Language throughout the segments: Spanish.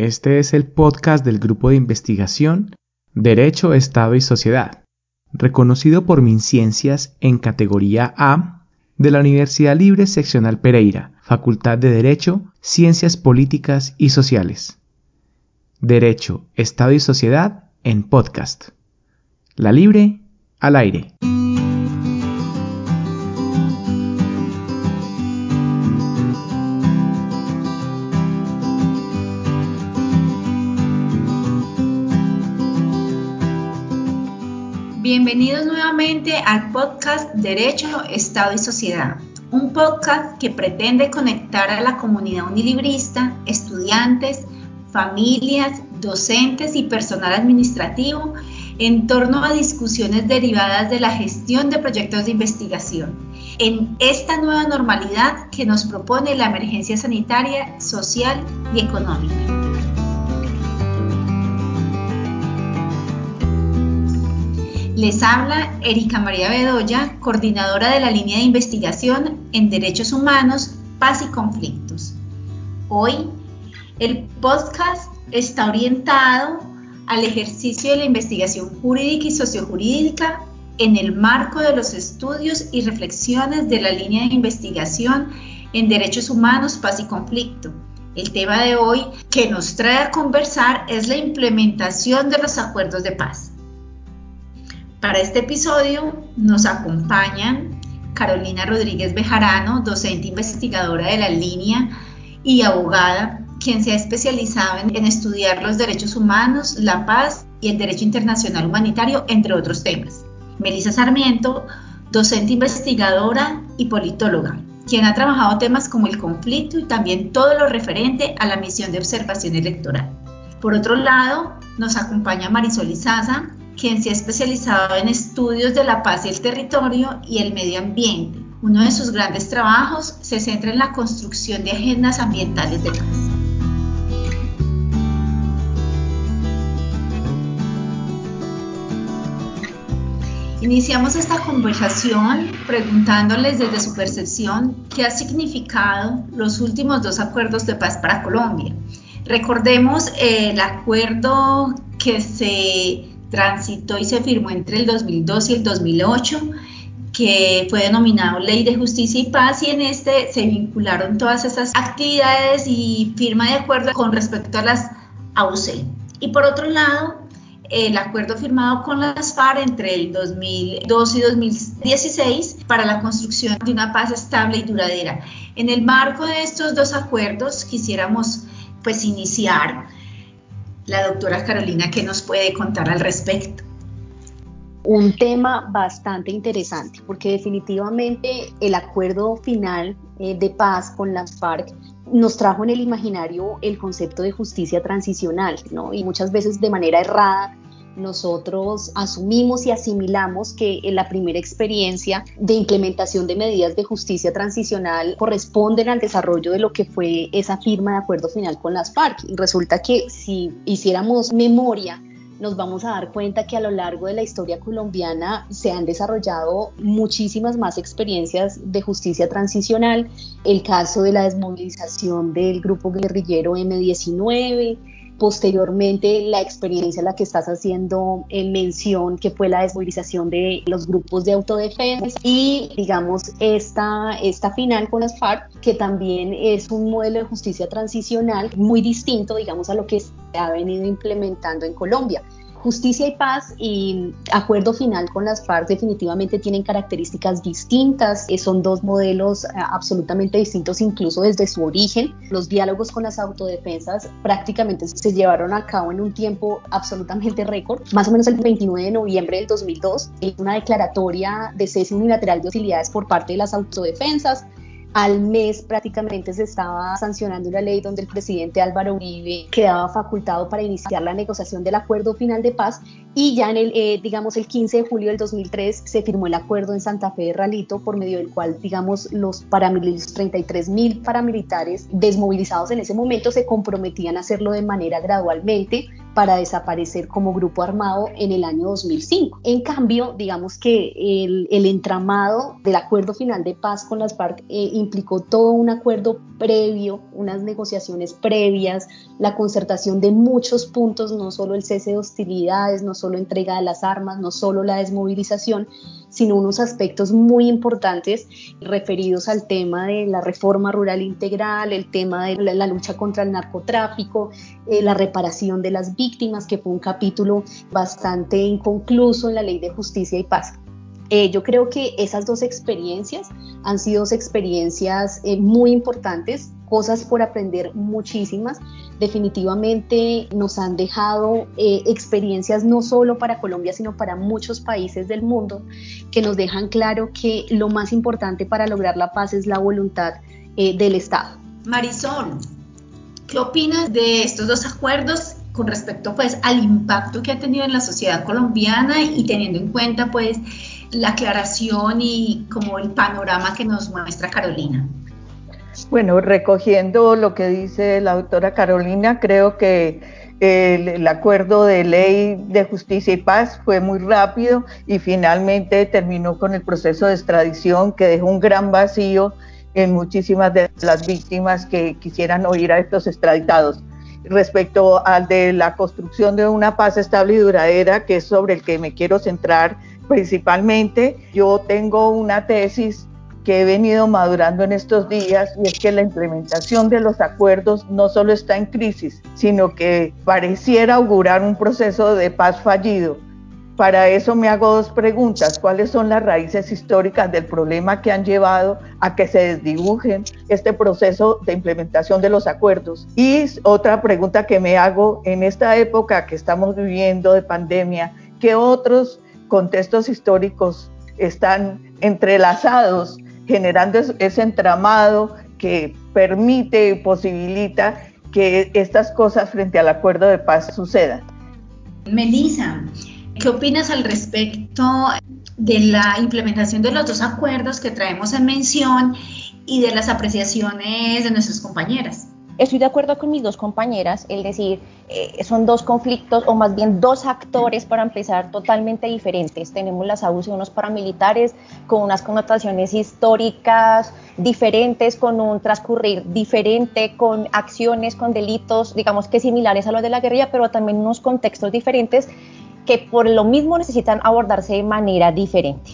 Este es el podcast del grupo de investigación Derecho, Estado y Sociedad, reconocido por MinCiencias en categoría A de la Universidad Libre Seccional Pereira, Facultad de Derecho, Ciencias Políticas y Sociales. Derecho, Estado y Sociedad en podcast. La Libre al aire. Nuevamente al podcast Derecho, Estado y Sociedad, un podcast que pretende conectar a la comunidad unilibrista, estudiantes, familias, docentes y personal administrativo en torno a discusiones derivadas de la gestión de proyectos de investigación en esta nueva normalidad que nos propone la emergencia sanitaria, social y económica. Les habla Erika María Bedoya, coordinadora de la línea de investigación en Derechos Humanos, Paz y Conflictos. Hoy, el podcast está orientado al ejercicio de la investigación jurídica y sociojurídica en el marco de los estudios y reflexiones de la línea de investigación en Derechos Humanos, Paz y Conflicto. El tema de hoy que nos trae a conversar es la implementación de los acuerdos de paz. Para este episodio nos acompañan Carolina Rodríguez Bejarano, docente investigadora de la línea y abogada, quien se ha especializado en, estudiar los derechos humanos, la paz y el derecho internacional humanitario, entre otros temas. Melissa Sarmiento, docente investigadora y politóloga, quien ha trabajado temas como el conflicto y también todo lo referente a la misión de observación electoral. Por otro lado, nos acompaña Marisol Izaza, quien se ha especializado en estudios de la paz y el territorio y el medio ambiente. Uno de sus grandes trabajos se centra en la construcción de agendas ambientales de paz. Iniciamos esta conversación preguntándoles desde su percepción qué ha significado los últimos dos acuerdos de paz para Colombia. Recordemos eh, el acuerdo que se transitó y se firmó entre el 2002 y el 2008 que fue denominado Ley de Justicia y Paz y en este se vincularon todas esas actividades y firma de acuerdo con respecto a las AUC. Y por otro lado, el acuerdo firmado con las FARC entre el 2002 y 2016 para la construcción de una paz estable y duradera. En el marco de estos dos acuerdos quisiéramos pues iniciar la doctora Carolina, ¿qué nos puede contar al respecto? Un tema bastante interesante, porque definitivamente el acuerdo final eh, de paz con las FARC nos trajo en el imaginario el concepto de justicia transicional, ¿no? Y muchas veces de manera errada nosotros asumimos y asimilamos que en la primera experiencia de implementación de medidas de justicia transicional corresponden al desarrollo de lo que fue esa firma de acuerdo final con las FARC. Resulta que si hiciéramos memoria, nos vamos a dar cuenta que a lo largo de la historia colombiana se han desarrollado muchísimas más experiencias de justicia transicional. El caso de la desmovilización del grupo guerrillero M19, posteriormente la experiencia a la que estás haciendo en mención, que fue la desmovilización de los grupos de autodefensa y digamos esta, esta final con las FARC, que también es un modelo de justicia transicional muy distinto, digamos, a lo que se ha venido implementando en Colombia. Justicia y paz y acuerdo final con las FARC definitivamente tienen características distintas, eh, son dos modelos eh, absolutamente distintos incluso desde su origen. Los diálogos con las autodefensas prácticamente se llevaron a cabo en un tiempo absolutamente récord, más o menos el 29 de noviembre del 2002, una declaratoria de cese unilateral de hostilidades por parte de las autodefensas, al mes prácticamente se estaba sancionando una ley donde el presidente Álvaro Uribe quedaba facultado para iniciar la negociación del acuerdo final de paz y ya en el, eh, digamos, el 15 de julio del 2003 se firmó el acuerdo en Santa Fe de Ralito por medio del cual, digamos, los paramilitares, 33 mil paramilitares desmovilizados en ese momento se comprometían a hacerlo de manera gradualmente para desaparecer como grupo armado en el año 2005. En cambio, digamos que el, entramado del acuerdo final de paz con las FARC eh, implicó todo un acuerdo previo, unas negociaciones previas, la concertación de muchos puntos, no solo el cese de hostilidades, no solo entrega de las armas, no solo la desmovilización, sino unos aspectos muy importantes referidos al tema de la reforma rural integral, el tema de la, lucha contra el narcotráfico, eh, la reparación de las víctimas, que fue un capítulo bastante inconcluso en la ley de justicia y paz. Eh, yo creo que esas dos experiencias han sido dos experiencias eh, muy importantes, cosas por aprender muchísimas. Definitivamente nos han dejado eh, experiencias no solo para Colombia, sino para muchos países del mundo, que nos dejan claro que lo más importante para lograr la paz es la voluntad del Estado. Marisol, ¿qué opinas de estos dos acuerdos con respecto pues al impacto que ha tenido en la sociedad colombiana y teniendo en cuenta pues la aclaración y como el panorama que nos muestra Carolina. Bueno, recogiendo lo que dice la doctora Carolina, creo que el, acuerdo de ley de justicia y paz fue muy rápido y finalmente terminó con el proceso de extradición que dejó un gran vacío en muchísimas de las víctimas que quisieran oír a estos extraditados. Respecto al de la construcción de una paz estable y duradera, que es sobre el que me quiero centrar, principalmente. Yo tengo una tesis que he venido madurando en estos días y es que la implementación de los acuerdos no solo está en crisis, sino que pareciera augurar un proceso de paz fallido. Para eso me hago dos preguntas. ¿Cuáles son las raíces históricas del problema que han llevado a que se desdibujen este proceso de implementación de los acuerdos? Y otra pregunta que me hago en esta época que estamos viviendo de pandemia, ¿qué otros contextos históricos están entrelazados, generando ese entramado que permite y posibilita que estas cosas frente al acuerdo de paz sucedan. Melissa, ¿qué opinas al respecto de la implementación de los dos acuerdos que traemos en mención y de las apreciaciones de nuestras compañeras? Estoy de acuerdo con mis dos compañeras, es decir, eh, son dos conflictos o más bien dos actores para empezar totalmente diferentes. Tenemos las AUC unos paramilitares con unas connotaciones históricas diferentes, con un transcurrir diferente, con acciones, con delitos, digamos que similares a los de la guerrilla, pero también unos contextos diferentes que por lo mismo necesitan abordarse de manera diferente.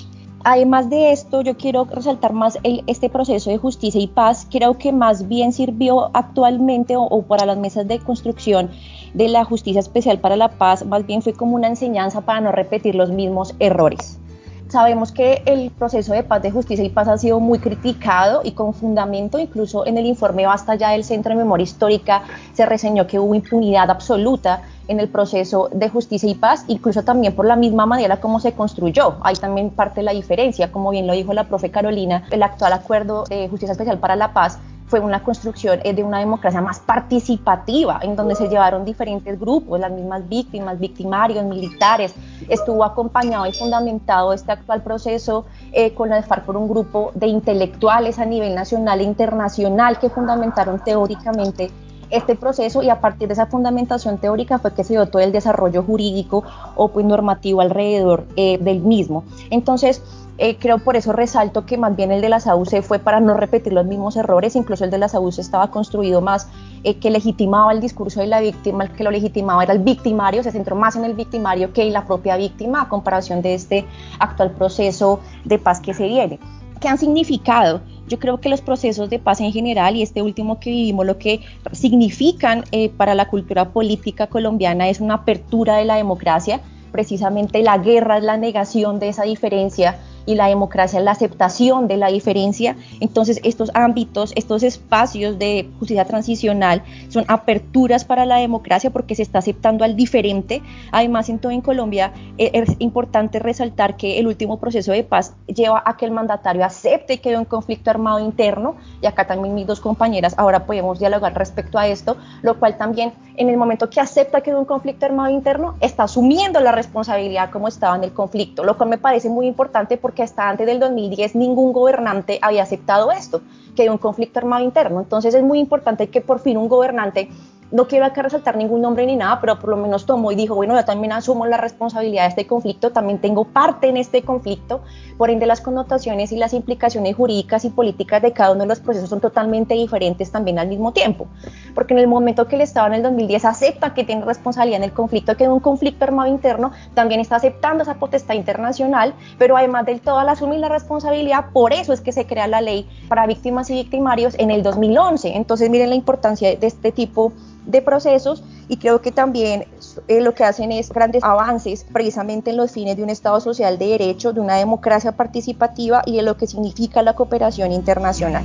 Además de esto, yo quiero resaltar más este proceso de justicia y paz. Creo que más bien sirvió actualmente o, para las mesas de construcción de la justicia especial para la paz, más bien fue como una enseñanza para no repetir los mismos errores. Sabemos que el proceso de paz, de justicia y paz ha sido muy criticado y con fundamento, incluso en el informe Basta ya del Centro de Memoria Histórica se reseñó que hubo impunidad absoluta en el proceso de justicia y paz, incluso también por la misma manera como se construyó. Hay también parte la diferencia, como bien lo dijo la profe Carolina, el actual acuerdo de justicia especial para la paz fue una construcción de una democracia más participativa, en donde se llevaron diferentes grupos, las mismas víctimas, victimarios, militares. Estuvo acompañado y fundamentado este actual proceso eh, con la FARC por un grupo de intelectuales a nivel nacional e internacional que fundamentaron teóricamente este proceso y a partir de esa fundamentación teórica fue que se dio todo el desarrollo jurídico o pues normativo alrededor eh, del mismo. Entonces, eh, creo por eso resalto que más bien el de la SAUCE fue para no repetir los mismos errores, incluso el de la SAUCE estaba construido más eh, que legitimaba el discurso de la víctima, el que lo legitimaba era el victimario, se centró más en el victimario que en la propia víctima a comparación de este actual proceso de paz que se viene. ¿Qué han significado? Yo creo que los procesos de paz en general y este último que vivimos lo que significan eh, para la cultura política colombiana es una apertura de la democracia. Precisamente la guerra es la negación de esa diferencia y la democracia es la aceptación de la diferencia. Entonces, estos ámbitos, estos espacios de justicia transicional son aperturas para la democracia porque se está aceptando al diferente. Además, en todo en Colombia eh, es importante resaltar que el último proceso de paz lleva a que el mandatario acepte que hay un conflicto armado interno y acá también mis dos compañeras ahora podemos dialogar respecto a esto, lo cual también en el momento que acepta que hay un conflicto armado interno está asumiendo la responsabilidad como estaba en el conflicto, lo cual me parece muy importante porque que hasta antes del 2010 ningún gobernante había aceptado esto, que hay un conflicto armado interno. Entonces es muy importante que por fin un gobernante no quiero acá resaltar ningún nombre ni nada, pero por lo menos tomó y dijo, bueno, yo también asumo la responsabilidad de este conflicto, también tengo parte en este conflicto, por ende las connotaciones y las implicaciones jurídicas y políticas de cada uno de los procesos son totalmente diferentes también al mismo tiempo, porque en el momento que el Estado en el 2010 acepta que tiene responsabilidad en el conflicto, que en un conflicto armado interno, también está aceptando esa potestad internacional, pero además del todo al asumir la responsabilidad, por eso es que se crea la ley para víctimas y victimarios en el 2011. Entonces miren la importancia de este tipo de procesos y creo que también eh, lo que hacen es grandes avances precisamente en los fines de un Estado social de derecho, de una democracia participativa y de lo que significa la cooperación internacional.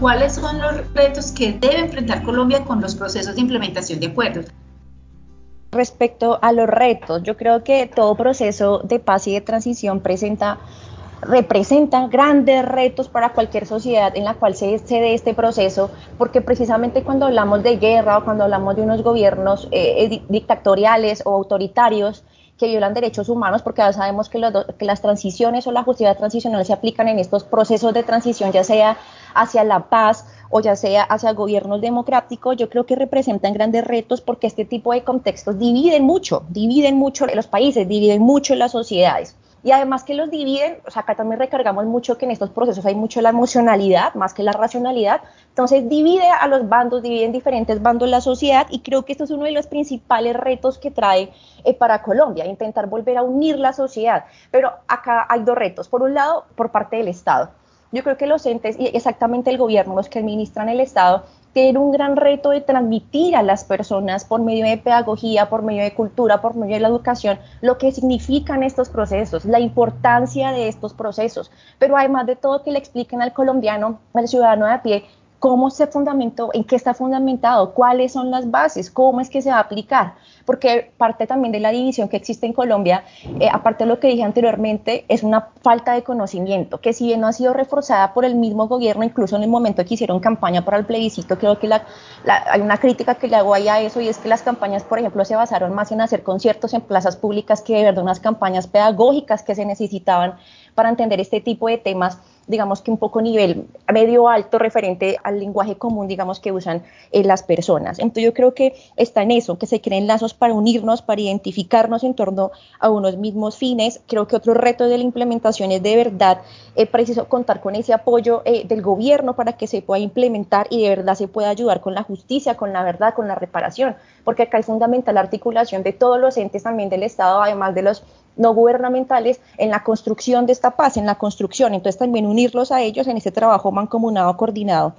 ¿Cuáles son los retos que debe enfrentar Colombia con los procesos de implementación de acuerdos? Respecto a los retos, yo creo que todo proceso de paz y de transición presenta representan grandes retos para cualquier sociedad en la cual se, se dé este proceso, porque precisamente cuando hablamos de guerra o cuando hablamos de unos gobiernos eh, eh, dictatoriales o autoritarios que violan derechos humanos, porque ya sabemos que, que las transiciones o la justicia transicional se aplican en estos procesos de transición, ya sea hacia la paz o ya sea hacia gobiernos democráticos, yo creo que representan grandes retos porque este tipo de contextos dividen mucho, dividen mucho los países, dividen mucho las sociedades y además que los dividen, o sea, acá también recargamos mucho que en estos procesos hay mucho la emocionalidad más que la racionalidad, entonces divide a los bandos, divide en diferentes bandos la sociedad y creo que esto es uno de los principales retos que trae eh, para Colombia, intentar volver a unir la sociedad, pero acá hay dos retos, por un lado, por parte del Estado. Yo creo que los entes y exactamente el gobierno, los que administran el Estado, tiene un gran reto de transmitir a las personas por medio de pedagogía, por medio de cultura, por medio de la educación, lo que significan estos procesos, la importancia de estos procesos, pero además de todo que le expliquen al colombiano, al ciudadano de a pie, cómo se fundamentó, en qué está fundamentado, cuáles son las bases, cómo es que se va a aplicar, porque parte también de la división que existe en Colombia, eh, aparte de lo que dije anteriormente, es una falta de conocimiento, que si bien no ha sido reforzada por el mismo gobierno, incluso en el momento que hicieron campaña para el plebiscito, creo que hay una crítica que le hago ahí a eso y es que las campañas, por ejemplo, se basaron más en hacer conciertos en plazas públicas que de verdad unas campañas pedagógicas que se necesitaban para entender este tipo de temas digamos que un poco nivel medio alto referente al lenguaje común, digamos, que usan eh, las personas. Entonces yo creo que está en eso, que se creen lazos para unirnos, para identificarnos en torno a unos mismos fines. Creo que otro reto de la implementación es de verdad eh, preciso contar con ese apoyo eh, del gobierno para que se pueda implementar y de verdad se pueda ayudar con la justicia, con la verdad, con la reparación, porque acá es fundamental la articulación de todos los entes también del Estado, además de los no gubernamentales en la construcción de esta paz, en la construcción. Entonces también unirlos a ellos en este trabajo mancomunado, coordinado.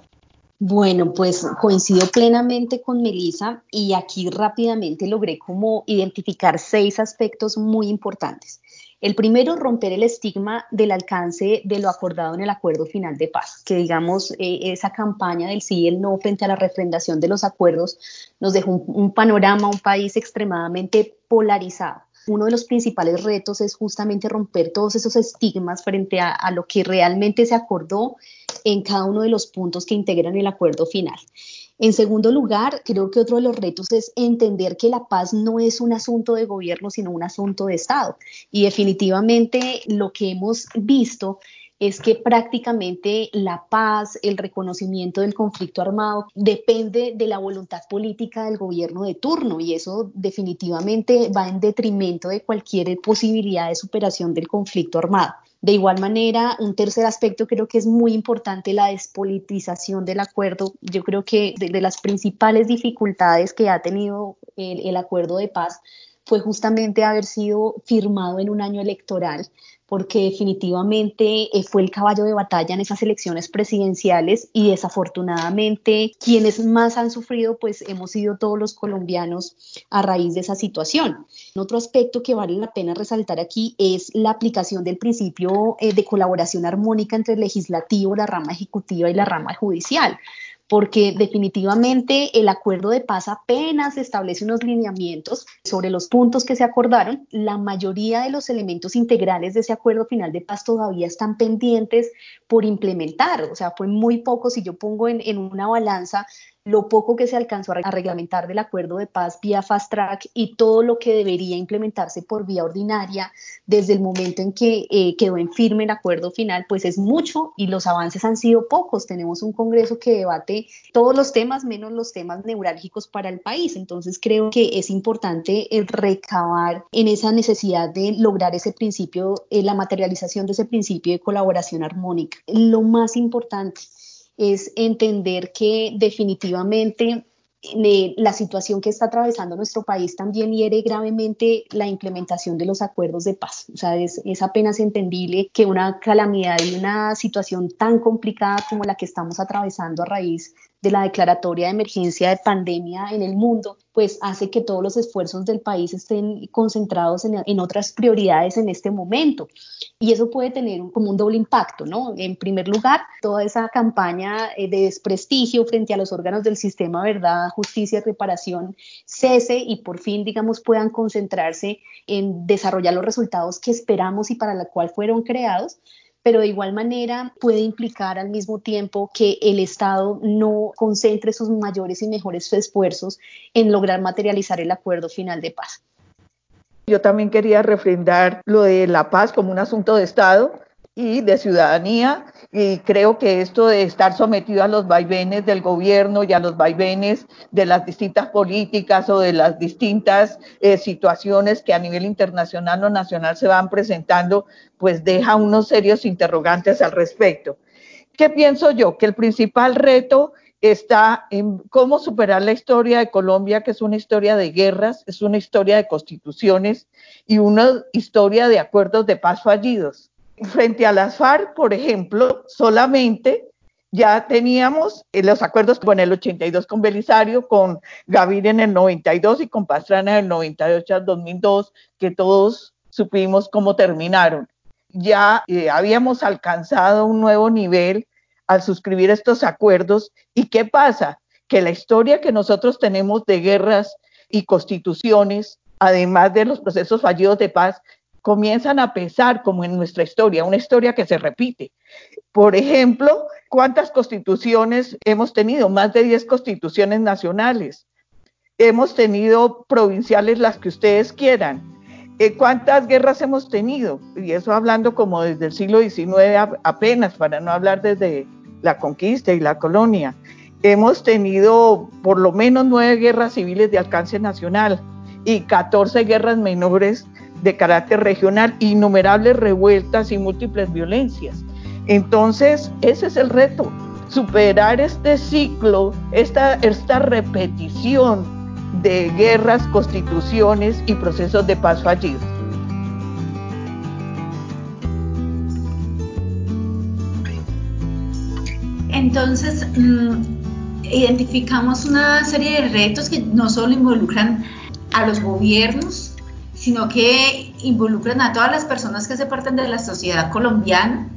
Bueno, pues coincido plenamente con Melissa y aquí rápidamente logré como identificar seis aspectos muy importantes. El primero, romper el estigma del alcance de lo acordado en el acuerdo final de paz, que digamos, eh, esa campaña del sí y el no frente a la refrendación de los acuerdos nos dejó un panorama, un país extremadamente polarizado uno de los principales retos es justamente romper todos esos estigmas frente a, lo que realmente se acordó en cada uno de los puntos que integran el acuerdo final. En segundo lugar, creo que otro de los retos es entender que la paz no es un asunto de gobierno, sino un asunto de Estado. Y definitivamente lo que hemos visto es que prácticamente la paz, el reconocimiento del conflicto armado depende de la voluntad política del gobierno de turno y eso definitivamente va en detrimento de cualquier posibilidad de superación del conflicto armado. De igual manera, un tercer aspecto creo que es muy importante, la despolitización del acuerdo. Yo creo que de, las principales dificultades que ha tenido el acuerdo de paz fue justamente haber sido firmado en un año electoral porque definitivamente eh, fue el caballo de batalla en esas elecciones presidenciales y desafortunadamente quienes más han sufrido pues hemos sido todos los colombianos a raíz de esa situación. Otro aspecto que vale la pena resaltar aquí es la aplicación del principio eh, de colaboración armónica entre el legislativo, la rama ejecutiva y la rama judicial porque definitivamente el acuerdo de paz apenas establece unos lineamientos sobre los puntos que se acordaron. La mayoría de los elementos integrales de ese acuerdo final de paz todavía están pendientes por implementar. O sea, fue muy poco, si yo pongo en, una balanza lo poco que se alcanzó a reglamentar del acuerdo de paz vía fast track y todo lo que debería implementarse por vía ordinaria desde el momento en que eh, quedó en firme el acuerdo final, pues es mucho y los avances han sido pocos. Tenemos un Congreso que debate todos los temas menos los temas neurálgicos para el país. Entonces creo que es importante el recabar en esa necesidad de lograr ese principio, eh, la materialización de ese principio de colaboración armónica. Lo más importante es entender que definitivamente eh, la situación que está atravesando nuestro país también hiere gravemente la implementación de los acuerdos de paz. O sea, es, es, apenas entendible que una calamidad y una situación tan complicada como la que estamos atravesando a raíz de la declaratoria de emergencia de pandemia en el mundo, pues hace que todos los esfuerzos del país estén concentrados en, otras prioridades en este momento. Y eso puede tener como un doble impacto, ¿no? En primer lugar, toda esa campaña eh, de desprestigio frente a los órganos del sistema, verdad, justicia reparación cese y por fin, digamos, puedan concentrarse en desarrollar los resultados que esperamos y para la cual fueron creados pero de igual manera puede implicar al mismo tiempo que el Estado no concentre sus mayores y mejores esfuerzos en lograr materializar el acuerdo final de paz. Yo también quería refrendar lo de la paz como un asunto de Estado y de ciudadanía y creo que esto de estar sometido a los vaivenes del gobierno y a los vaivenes de las distintas políticas o de las distintas eh, situaciones que a nivel internacional o nacional se van presentando, pues deja unos serios interrogantes al respecto. ¿Qué pienso yo? Que el principal reto está en cómo superar la historia de Colombia, que es una historia de guerras, es una historia de constituciones y una historia de acuerdos de paz fallidos frente a las FARC, por ejemplo, solamente ya teníamos los acuerdos con el 82 con Belisario, con Gaviria en el 92 y con Pastrana en el 98 al 2002, que todos supimos cómo terminaron. Ya eh, habíamos alcanzado un nuevo nivel al suscribir estos acuerdos. ¿Y qué pasa? Que la historia que nosotros tenemos de guerras y constituciones, además de los procesos fallidos de paz, comienzan a pesar como en nuestra historia, una historia que se repite. Por ejemplo, ¿cuántas constituciones hemos tenido? Más de 10 constituciones nacionales. Hemos tenido provinciales las que ustedes quieran. Eh, ¿Cuántas guerras hemos tenido? Y eso hablando como desde el siglo XIX apenas, para no hablar desde la conquista y la colonia. Hemos tenido por lo menos nueve guerras civiles de alcance nacional y 14 guerras menores de carácter regional, innumerables revueltas y múltiples violencias. Entonces, ese es el reto, superar este ciclo, esta, esta repetición de guerras, constituciones y procesos de paz fallidos. Entonces, mm, identificamos una serie de retos que no solo involucran a los gobiernos, sino que involucran a todas las personas que se parten de la sociedad colombiana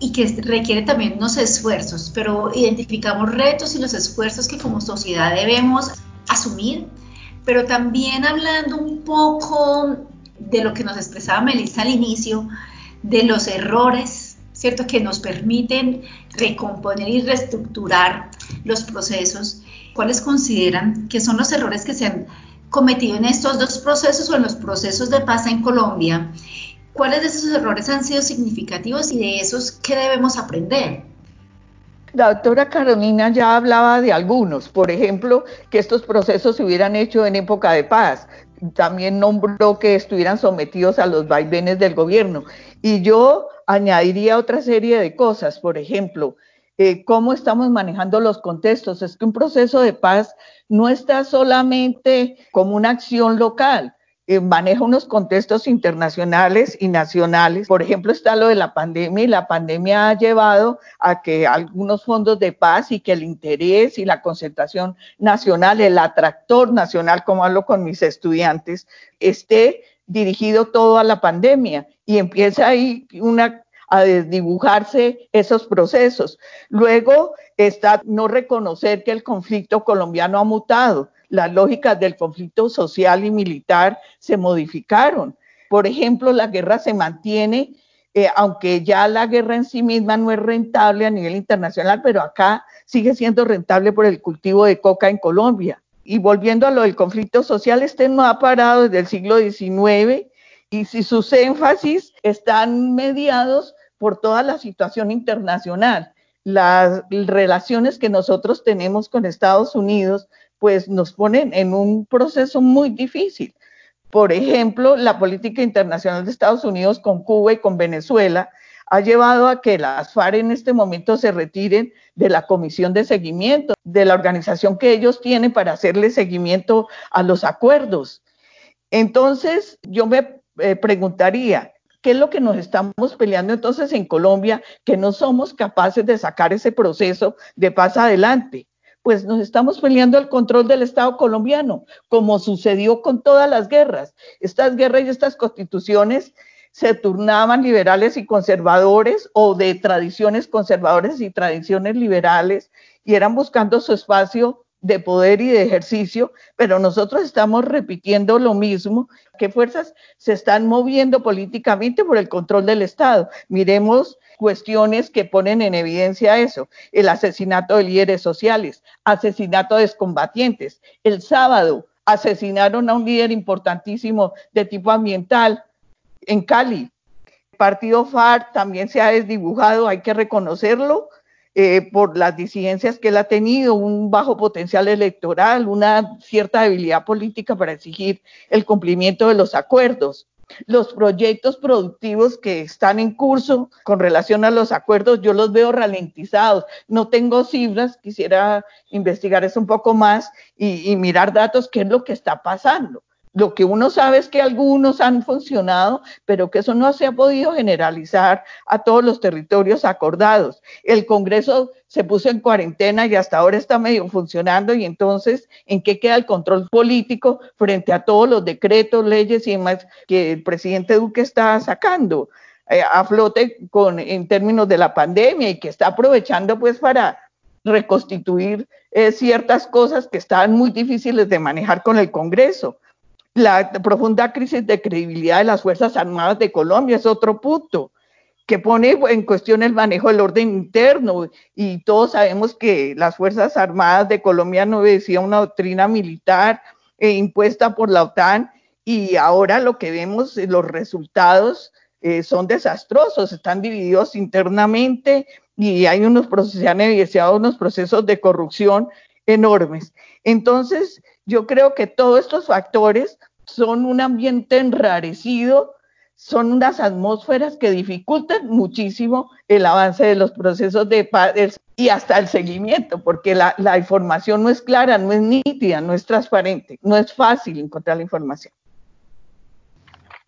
y que requiere también unos esfuerzos, pero identificamos retos y los esfuerzos que como sociedad debemos asumir, pero también hablando un poco de lo que nos expresaba Melissa al inicio, de los errores, ¿cierto? Que nos permiten recomponer y reestructurar los procesos. ¿Cuáles consideran que son los errores que se han cometido en estos dos procesos o en los procesos de paz en Colombia, ¿cuáles de esos errores han sido significativos y de esos qué debemos aprender? La doctora Carolina ya hablaba de algunos, por ejemplo, que estos procesos se hubieran hecho en época de paz. También nombró que estuvieran sometidos a los vaivenes del gobierno. Y yo añadiría otra serie de cosas, por ejemplo, eh, cómo estamos manejando los contextos. Es que un proceso de paz no está solamente como una acción local, eh, maneja unos contextos internacionales y nacionales. Por ejemplo, está lo de la pandemia y la pandemia ha llevado a que algunos fondos de paz y que el interés y la concentración nacional, el atractor nacional, como hablo con mis estudiantes, esté dirigido todo a la pandemia y empieza ahí a desdibujarse esos procesos. Luego está no reconocer que el conflicto colombiano ha mutado. Las lógicas del conflicto social y militar se modificaron. Por ejemplo, la guerra se mantiene eh, aunque ya la guerra en sí misma no es rentable a nivel internacional, pero acá sigue siendo rentable por el cultivo de coca en Colombia. Y volviendo a lo del conflicto social, este no ha parado desde el siglo XIX y sus énfasis están mediados por toda la situación internacional. Las relaciones que nosotros tenemos con Estados Unidos, pues nos ponen en un proceso muy difícil. Por ejemplo, la política internacional de Estados Unidos con Cuba y con Venezuela ha llevado a que las FARC en este momento se retiren de la comisión de seguimiento, de la organización que ellos tienen para hacerle seguimiento a los acuerdos. Entonces, yo me eh, preguntaría, ¿qué es lo que nos estamos peleando entonces en Colombia que no somos capaces de sacar ese proceso de paz adelante? pues nos estamos peleando el control del Estado colombiano, como sucedió con todas las guerras. Estas guerras y estas constituciones se turnaban liberales y conservadores o de tradiciones conservadoras y tradiciones liberales y eran buscando su espacio de poder y de ejercicio, pero nosotros estamos repitiendo lo mismo. ¿Qué fuerzas se están moviendo políticamente por el control del Estado? Miremos cuestiones que ponen en evidencia eso. El asesinato de líderes sociales, asesinato de excombatientes. El sábado asesinaron a un líder importantísimo de tipo ambiental en Cali. El partido FARC también se ha desdibujado, hay que reconocerlo, eh, por las disidencias que él ha tenido, un bajo potencial electoral, una cierta debilidad política para exigir el cumplimiento de los acuerdos los proyectos productivos que están en curso con relación a los acuerdos, yo los veo ralentizados. No tengo cifras, quisiera investigar eso un poco más y, y mirar datos, qué es lo que está pasando. Lo que uno sabe es que algunos han funcionado, pero que eso no se ha podido generalizar a todos los territorios acordados. El Congreso se puso en cuarentena y hasta ahora está medio funcionando y entonces, ¿en qué queda el control político frente a todos los decretos, leyes y demás que el presidente Duque está sacando eh, a flote con, en términos de la pandemia y que está aprovechando pues para reconstituir eh, ciertas cosas que estaban muy difíciles de manejar con el Congreso? La profunda crisis de credibilidad de las Fuerzas Armadas de Colombia es otro punto que pone en cuestión el manejo del orden interno y todos sabemos que las Fuerzas Armadas de Colombia no obedecían una doctrina militar eh, impuesta por la OTAN y ahora lo que vemos, eh, los resultados eh, son desastrosos, están divididos internamente y hay unos procesos, se han evidenciado unos procesos de corrupción enormes. Entonces, yo creo que todos estos factores son un ambiente enrarecido, son unas atmósferas que dificultan muchísimo el avance de los procesos de paz y hasta el seguimiento, porque la, la información no es clara, no es nítida, no es transparente, no es fácil encontrar la información.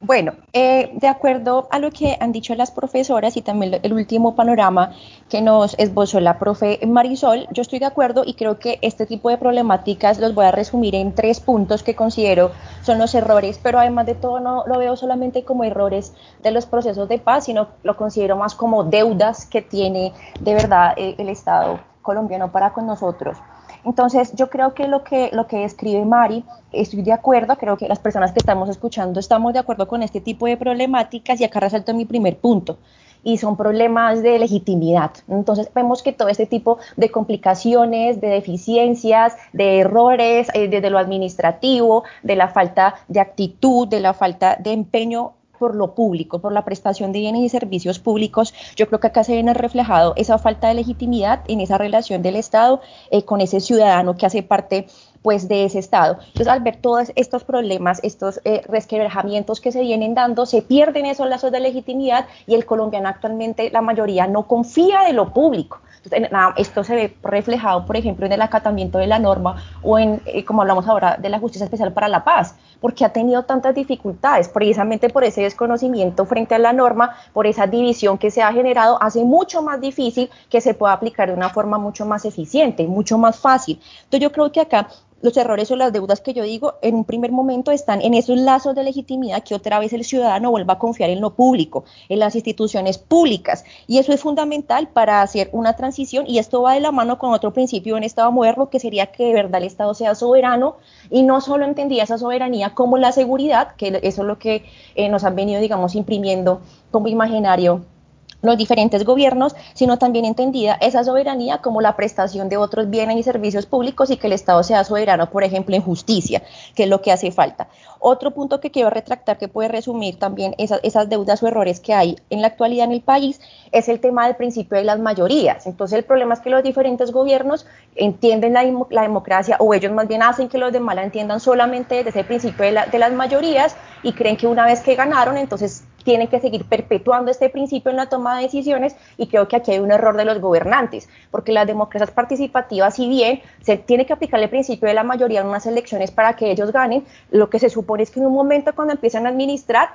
Bueno, eh, de acuerdo a lo que han dicho las profesoras y también el último panorama que nos esbozó la profe Marisol, yo estoy de acuerdo y creo que este tipo de problemáticas los voy a resumir en tres puntos que considero son los errores, pero además de todo no lo veo solamente como errores de los procesos de paz, sino lo considero más como deudas que tiene de verdad eh, el Estado colombiano para con nosotros. Entonces, yo creo que lo que, lo que escribe Mari, estoy de acuerdo, creo que las personas que estamos escuchando estamos de acuerdo con este tipo de problemáticas y acá resalto mi primer punto y son problemas de legitimidad. Entonces vemos que todo este tipo de complicaciones, de deficiencias, de errores eh, desde lo administrativo, de la falta de actitud, de la falta de empeño por lo público, por la prestación de bienes y servicios públicos, yo creo que acá se viene reflejado esa falta de legitimidad en esa relación del Estado eh, con ese ciudadano que hace parte pues de ese Estado. Entonces, al ver todos estos problemas, estos eh, resquebrajamientos que se vienen dando, se pierden esos lazos de legitimidad y el colombiano actualmente, la mayoría, no confía de lo público. Esto se ve reflejado, por ejemplo, en el acatamiento de la norma o en, eh, como hablamos ahora, de la Justicia Especial para la Paz porque ha tenido tantas dificultades, precisamente por ese desconocimiento frente a la norma, por esa división que se ha generado, hace mucho más difícil que se pueda aplicar de una forma mucho más eficiente, mucho más fácil. Entonces yo creo que acá los errores o las deudas que yo digo en un primer momento están en esos lazos de legitimidad que otra vez el ciudadano vuelva a confiar en lo público, en las instituciones públicas. Y eso es fundamental para hacer una transición y esto va de la mano con otro principio en Estado moderno que sería que de verdad el Estado sea soberano y no solo entendía esa soberanía como la seguridad, que eso es lo que eh, nos han venido, digamos, imprimiendo como imaginario los diferentes gobiernos, sino también entendida esa soberanía como la prestación de otros bienes y servicios públicos y que el Estado sea soberano, por ejemplo, en justicia, que es lo que hace falta. Otro punto que quiero retractar, que puede resumir también esas, deudas o errores que hay en la actualidad en el país, es el tema del principio de las mayorías. Entonces, el problema es que los diferentes gobiernos entienden la, la democracia o ellos más bien hacen que los demás la entiendan solamente desde ese principio de, la, de las mayorías y creen que una vez que ganaron, entonces tienen que seguir perpetuando este principio en la toma de decisiones y creo que aquí hay un error de los gobernantes, porque las democracias participativas, si bien se tiene que aplicar el principio de la mayoría en unas elecciones para que ellos ganen, lo que se supone es que en un momento cuando empiezan a administrar,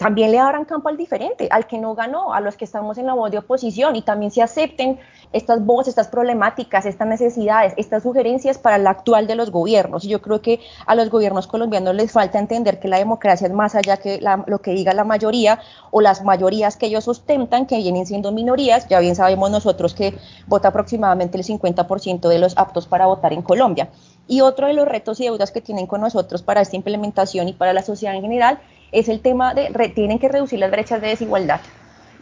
también le abran campo al diferente, al que no ganó, a los que estamos en la voz de oposición y también se acepten estas voces, estas problemáticas, estas necesidades, estas sugerencias para la actual de los gobiernos. Y yo creo que a los gobiernos colombianos les falta entender que la democracia es más allá que lo que diga la mayoría o las mayorías que ellos sustentan, que vienen siendo minorías. Ya bien sabemos nosotros que vota aproximadamente el 50% de los aptos para votar en Colombia. Y otro de los retos y deudas que tienen con nosotros para esta implementación y para la sociedad en general es el tema de tienen que reducir las brechas de desigualdad.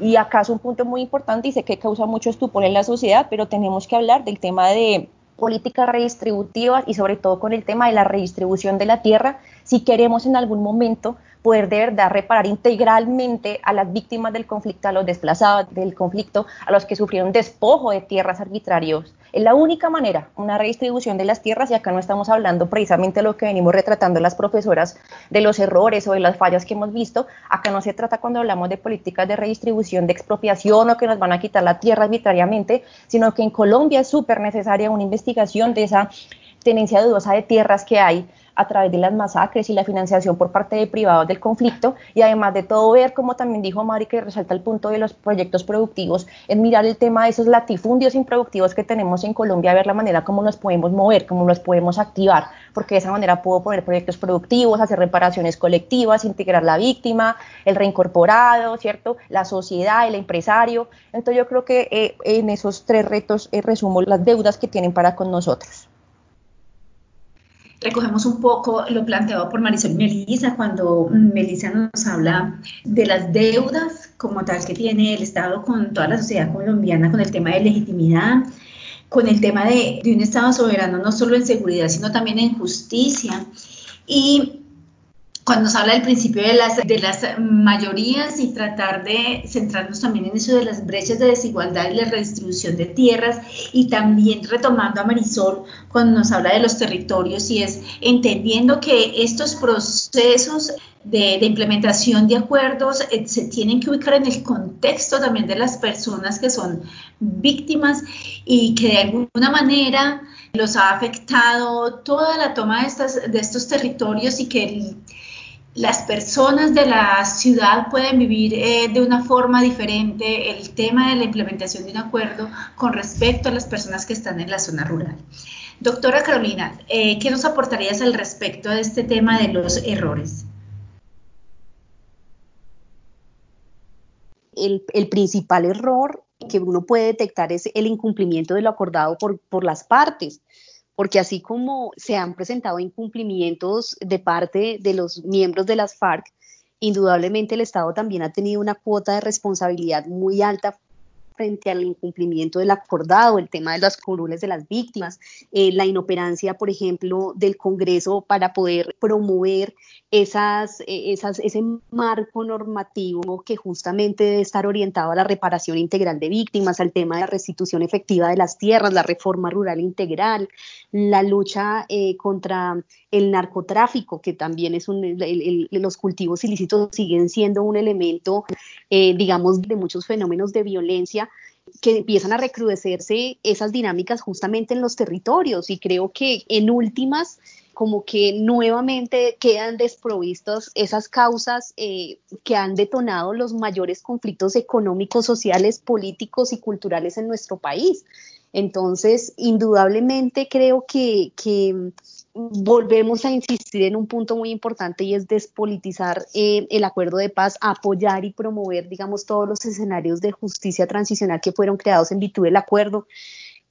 Y acá es un punto muy importante y sé que causa mucho estupor en la sociedad, pero tenemos que hablar del tema de políticas redistributivas y sobre todo con el tema de la redistribución de la tierra, si queremos en algún momento poder de verdad reparar integralmente a las víctimas del conflicto, a los desplazados del conflicto, a los que sufrieron despojo de tierras arbitrarios. Es la única manera, una redistribución de las tierras, y acá no estamos hablando precisamente de lo que venimos retratando las profesoras, de los errores o de las fallas que hemos visto. Acá no se trata cuando hablamos de políticas de redistribución, de expropiación o que nos van a quitar la tierra arbitrariamente, sino que en Colombia es súper necesaria una investigación de esa tenencia dudosa de tierras que hay a través de las masacres y la financiación por parte de privados del conflicto y además de todo ver, como también dijo Mari, que resalta el punto de los proyectos productivos, es mirar el tema de esos latifundios improductivos que tenemos en Colombia, ver la manera como los podemos mover, cómo los podemos activar, porque de esa manera puedo poner proyectos productivos, hacer reparaciones colectivas, integrar la víctima, el reincorporado, ¿cierto? La sociedad, el empresario. Entonces yo creo que eh, en esos tres retos eh, resumo las deudas que tienen para con nosotros recogemos un poco lo planteado por Marisol Melisa cuando Melisa nos habla de las deudas como tal que tiene el Estado con toda la sociedad colombiana, con el tema de legitimidad, con el tema de, de un Estado soberano no solo en seguridad, sino también en justicia. Y cuando nos habla del principio de las, de las mayorías y tratar de centrarnos también en eso de las brechas de desigualdad y la redistribución de tierras y también retomando a Marisol cuando nos habla de los territorios y es entendiendo que estos procesos de, implementación de acuerdos eh, se tienen que ubicar en el contexto también de las personas que son víctimas y que de alguna manera los ha afectado toda la toma de, estas, de estos territorios y que el, las personas de la ciudad pueden vivir eh, de una forma diferente el tema de la implementación de un acuerdo con respecto a las personas que están en la zona rural. Doctora Carolina, eh, ¿qué nos aportarías al respecto de este tema de los errores? El, principal error que uno puede detectar es el incumplimiento de lo acordado por, por las partes porque así como se han presentado incumplimientos de parte de los miembros de las FARC, indudablemente el Estado también ha tenido una cuota de responsabilidad muy alta frente al incumplimiento del acordado, el tema de las curules de las víctimas, eh, la inoperancia, por ejemplo, del Congreso para poder promover eh, ese marco normativo que justamente debe estar orientado a la reparación integral de víctimas, al tema de la restitución efectiva de las tierras, la reforma rural integral, la lucha eh, contra el narcotráfico, que también es un, los cultivos ilícitos siguen siendo un elemento, digamos, de muchos fenómenos de violencia que empiezan a recrudecerse esas dinámicas justamente en los territorios y creo que en últimas como que nuevamente quedan desprovistos esas causas eh, que han detonado los mayores conflictos económicos, sociales, políticos y culturales en nuestro país. Entonces, indudablemente creo que volvemos a insistir en un punto muy importante y es despolitizar eh, el acuerdo de paz, apoyar y promover, digamos, todos los escenarios de justicia transicional que fueron creados en virtud del acuerdo.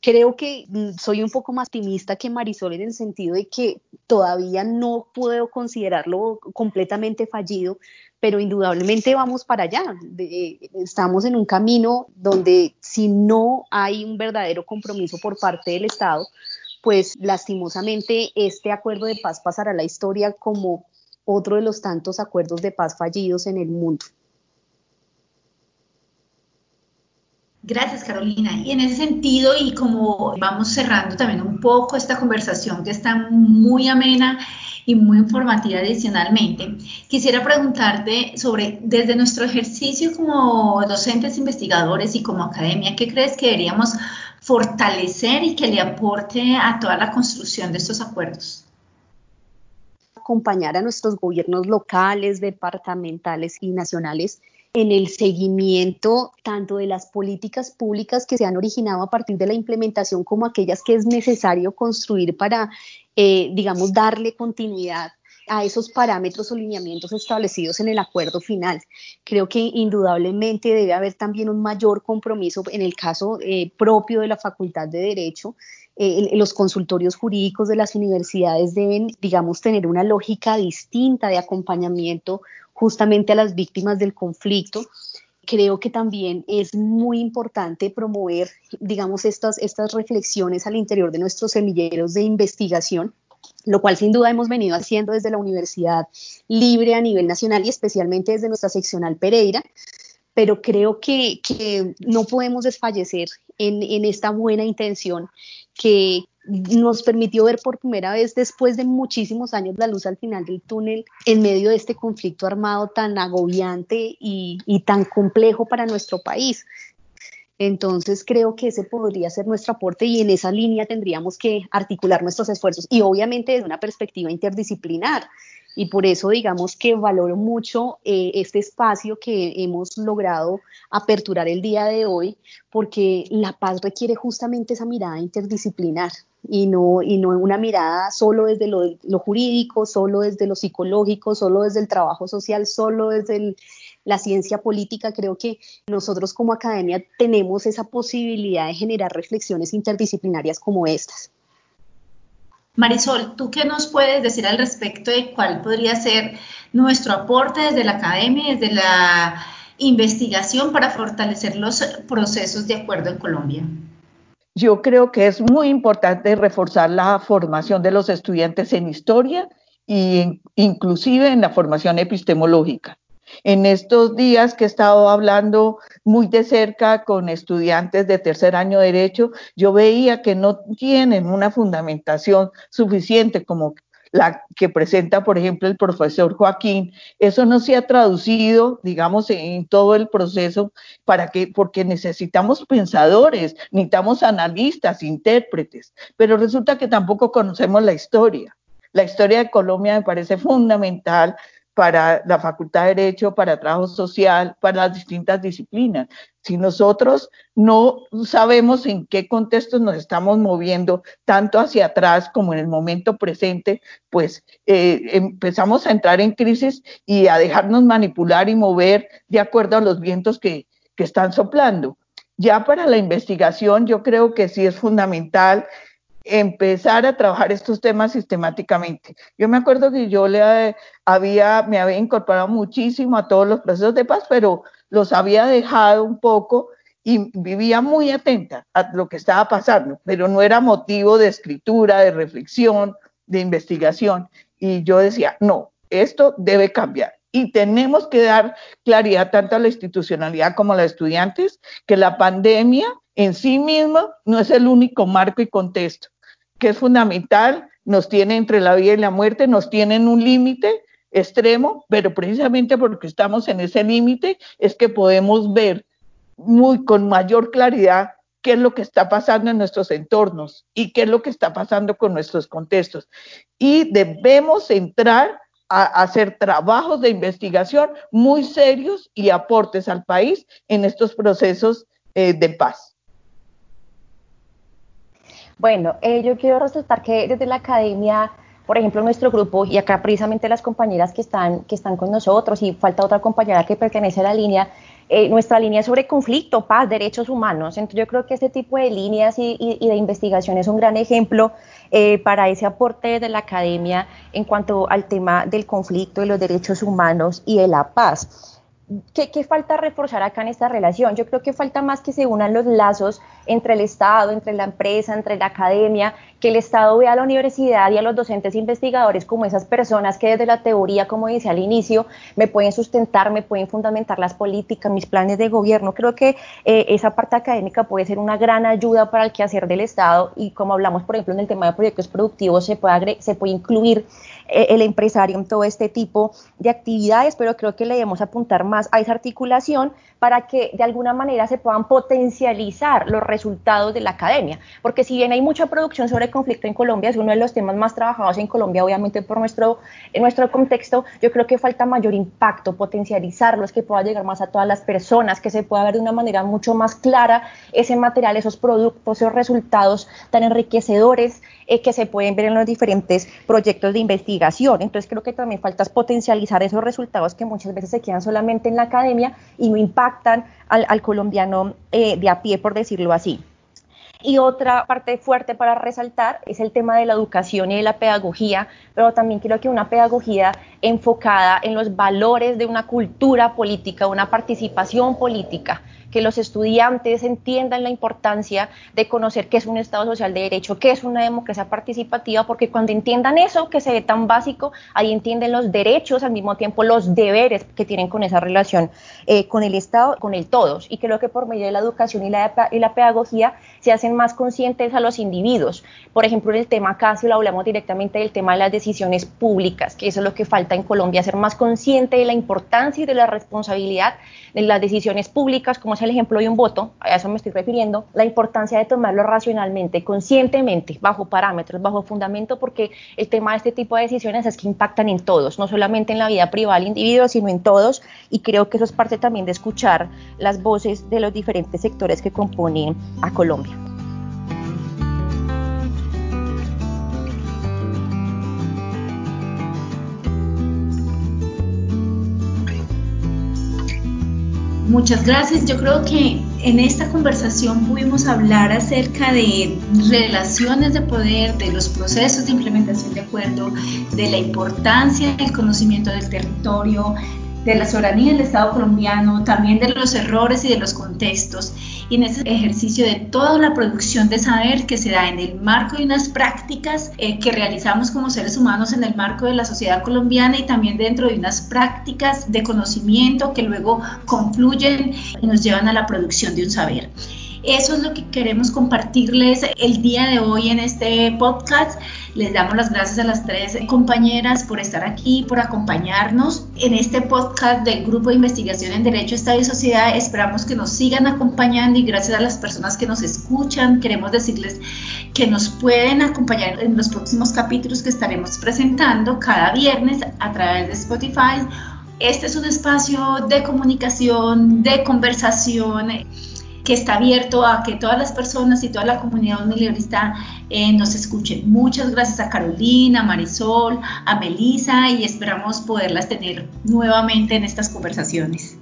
Creo que mm, soy un poco más optimista que Marisol en el sentido de que todavía no puedo considerarlo completamente fallido, pero indudablemente vamos para allá. estamos en un camino donde si no hay un verdadero compromiso por parte del Estado, pues lastimosamente este acuerdo de paz pasará a la historia como otro de los tantos acuerdos de paz fallidos en el mundo. Gracias, Carolina. Y en ese sentido, y como vamos cerrando también un poco esta conversación que está muy amena y muy informativa adicionalmente, quisiera preguntarte sobre, desde nuestro ejercicio como docentes investigadores y como academia, ¿qué crees que deberíamos fortalecer y que le aporte a toda la construcción de estos acuerdos? Acompañar a nuestros gobiernos locales, departamentales y nacionales en el seguimiento tanto de las políticas públicas que se han originado a partir de la implementación como aquellas que es necesario construir para, eh, digamos, darle continuidad a esos parámetros o lineamientos establecidos en el acuerdo final. Creo que indudablemente debe haber también un mayor compromiso en el caso eh, propio de la Facultad de Derecho. Eh, los consultorios jurídicos de las universidades deben, digamos, tener una lógica distinta de acompañamiento justamente a las víctimas del conflicto creo que también es muy importante promover, digamos, estas, estas reflexiones al interior de nuestros semilleros de investigación lo cual sin duda hemos venido haciendo desde la Universidad Libre a nivel nacional y especialmente desde nuestra seccional Pereira, pero creo que, no podemos desfallecer en, esta buena intención que nos permitió ver por primera vez después de muchísimos años la luz al final del túnel en medio de este conflicto armado tan agobiante y, tan complejo para nuestro país. Entonces creo que ese podría ser nuestro aporte y en esa línea tendríamos que articular nuestros esfuerzos y obviamente desde una perspectiva interdisciplinar. Y por eso digamos que valoro mucho eh, este espacio que hemos logrado aperturar el día de hoy, porque la paz requiere justamente esa mirada interdisciplinar y no, y no una mirada solo desde lo, lo jurídico, solo desde lo psicológico, solo desde el trabajo social, solo desde el, la ciencia política, creo que nosotros como academia tenemos esa posibilidad de generar reflexiones interdisciplinarias como estas. Marisol, ¿tú qué nos puedes decir al respecto de cuál podría ser nuestro aporte desde la academia, desde la investigación para fortalecer los procesos de acuerdo en Colombia? Yo creo que es muy importante reforzar la formación de los estudiantes en historia e inclusive en la formación epistemológica. En estos días que he estado hablando muy de cerca con estudiantes de tercer año de derecho, yo veía que no tienen una fundamentación suficiente como la que presenta, por ejemplo, el profesor Joaquín, eso no se ha traducido, digamos, en todo el proceso para que, porque necesitamos pensadores, necesitamos analistas, intérpretes, pero resulta que tampoco conocemos la historia. La historia de Colombia me parece fundamental para la Facultad de Derecho, para Trabajo Social, para las distintas disciplinas. Si nosotros no sabemos en qué contexto nos estamos moviendo, tanto hacia atrás como en el momento presente, pues eh, empezamos a entrar en crisis y a dejarnos manipular y mover de acuerdo a los vientos que, que están soplando. Ya para la investigación, yo creo que sí es fundamental empezar a trabajar estos temas sistemáticamente. Yo me acuerdo que yo le había, me había incorporado muchísimo a todos los procesos de paz, pero los había dejado un poco y vivía muy atenta a lo que estaba pasando, pero no era motivo de escritura, de reflexión, de investigación. Y yo decía, no, esto debe cambiar. Y tenemos que dar claridad tanto a la institucionalidad como a los estudiantes que la pandemia en sí misma no es el único marco y contexto que es fundamental, nos tiene entre la vida y la muerte, nos tiene en un límite extremo, pero precisamente porque estamos en ese límite es que podemos ver muy con mayor claridad qué es lo que está pasando en nuestros entornos y qué es lo que está pasando con nuestros contextos. Y debemos entrar a hacer trabajos de investigación muy serios y aportes al país en estos procesos eh, de paz. Bueno, eh, yo quiero resaltar que desde la academia por ejemplo, nuestro grupo, y acá precisamente las compañeras que están, que están con nosotros, y falta otra compañera que pertenece a la línea, eh, nuestra línea sobre conflicto, paz, derechos humanos. Entonces yo creo que este tipo de líneas y, de investigación es un gran ejemplo eh, para ese aporte de la academia en cuanto al tema del conflicto, de los derechos humanos y de la paz. ¿Qué, ¿Qué, falta reforzar acá en esta relación? Yo creo que falta más que se unan los lazos entre el Estado, entre la empresa, entre la academia, que el Estado vea a la universidad y a los docentes investigadores como esas personas que desde la teoría, como decía al inicio, me pueden sustentar, me pueden fundamentar las políticas, mis planes de gobierno. Creo que eh, esa parte académica puede ser una gran ayuda para el quehacer del Estado y como hablamos, por ejemplo, en el tema de proyectos productivos, se puede, se puede incluir eh, el empresario en todo este tipo de actividades, pero creo que le debemos apuntar más a esa articulación para que de alguna manera se puedan potencializar los resultados de la academia. Porque si bien hay mucha producción sobre conflicto en Colombia, es uno de los temas más trabajados en Colombia, obviamente por nuestro, en nuestro contexto, yo creo que falta mayor impacto, potencializarlos, que pueda llegar más a todas las personas, que se pueda ver de una manera mucho más clara ese material, esos productos, esos resultados tan enriquecedores eh, que se pueden ver en los diferentes proyectos de investigación. Entonces creo que también falta potencializar esos resultados que muchas veces se quedan solamente en la academia y no impactan al, colombiano eh, de a pie, por decirlo así. Y otra parte fuerte para resaltar es el tema de la educación y de la pedagogía, pero también creo que una pedagogía enfocada en los valores de una cultura política, una participación política, que los estudiantes entiendan la importancia de conocer qué es un Estado social de derecho, qué es una democracia participativa, porque cuando entiendan eso, que se ve tan básico, ahí entienden los derechos, al mismo tiempo los deberes que tienen con esa relación eh, con el Estado, con el todos. Y creo que por medio de la educación y la, y la pedagogía se hacen más conscientes a los individuos. Por ejemplo, en el tema acá, si lo hablamos directamente del tema de las decisiones públicas, que eso es lo que falta en Colombia, ser más consciente de la importancia y de la responsabilidad de las decisiones públicas, como es el ejemplo de un voto, a eso me estoy refiriendo, la importancia de tomarlo racionalmente, conscientemente, bajo parámetros, bajo fundamento, porque el tema de este tipo de decisiones es que impactan en todos, no solamente en la vida privada del individuo, sino en todos, y creo que eso es parte también de escuchar las voces de los diferentes sectores que componen a Colombia. Muchas gracias. Yo creo que en esta conversación pudimos hablar acerca de relaciones de poder, de los procesos de implementación de acuerdo, de la importancia del conocimiento del territorio, de la soberanía del Estado colombiano, también de los errores y de los contextos, y en ese ejercicio de toda la producción de saber que se da en el marco de unas prácticas eh, que realizamos como seres humanos en el marco de la sociedad colombiana y también dentro de unas prácticas de conocimiento que luego confluyen y nos llevan a la producción de un saber. Eso es lo que queremos compartirles el día de hoy en este podcast. Les damos las gracias a las tres compañeras por estar aquí, por acompañarnos en este podcast del Grupo de Investigación en Derecho, Estado y Sociedad. Esperamos que nos sigan acompañando y gracias a las personas que nos escuchan, queremos decirles que nos pueden acompañar en los próximos capítulos que estaremos presentando cada viernes a través de Spotify. Este es un espacio de comunicación, de conversación que está abierto a que todas las personas y toda la comunidad unilibrista eh, nos escuchen. Muchas gracias a Carolina, a Marisol, a Melisa y esperamos poderlas tener nuevamente en estas conversaciones.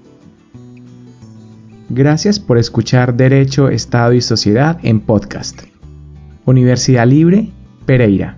Gracias por escuchar Derecho, Estado y Sociedad en podcast. Universidad Libre, Pereira.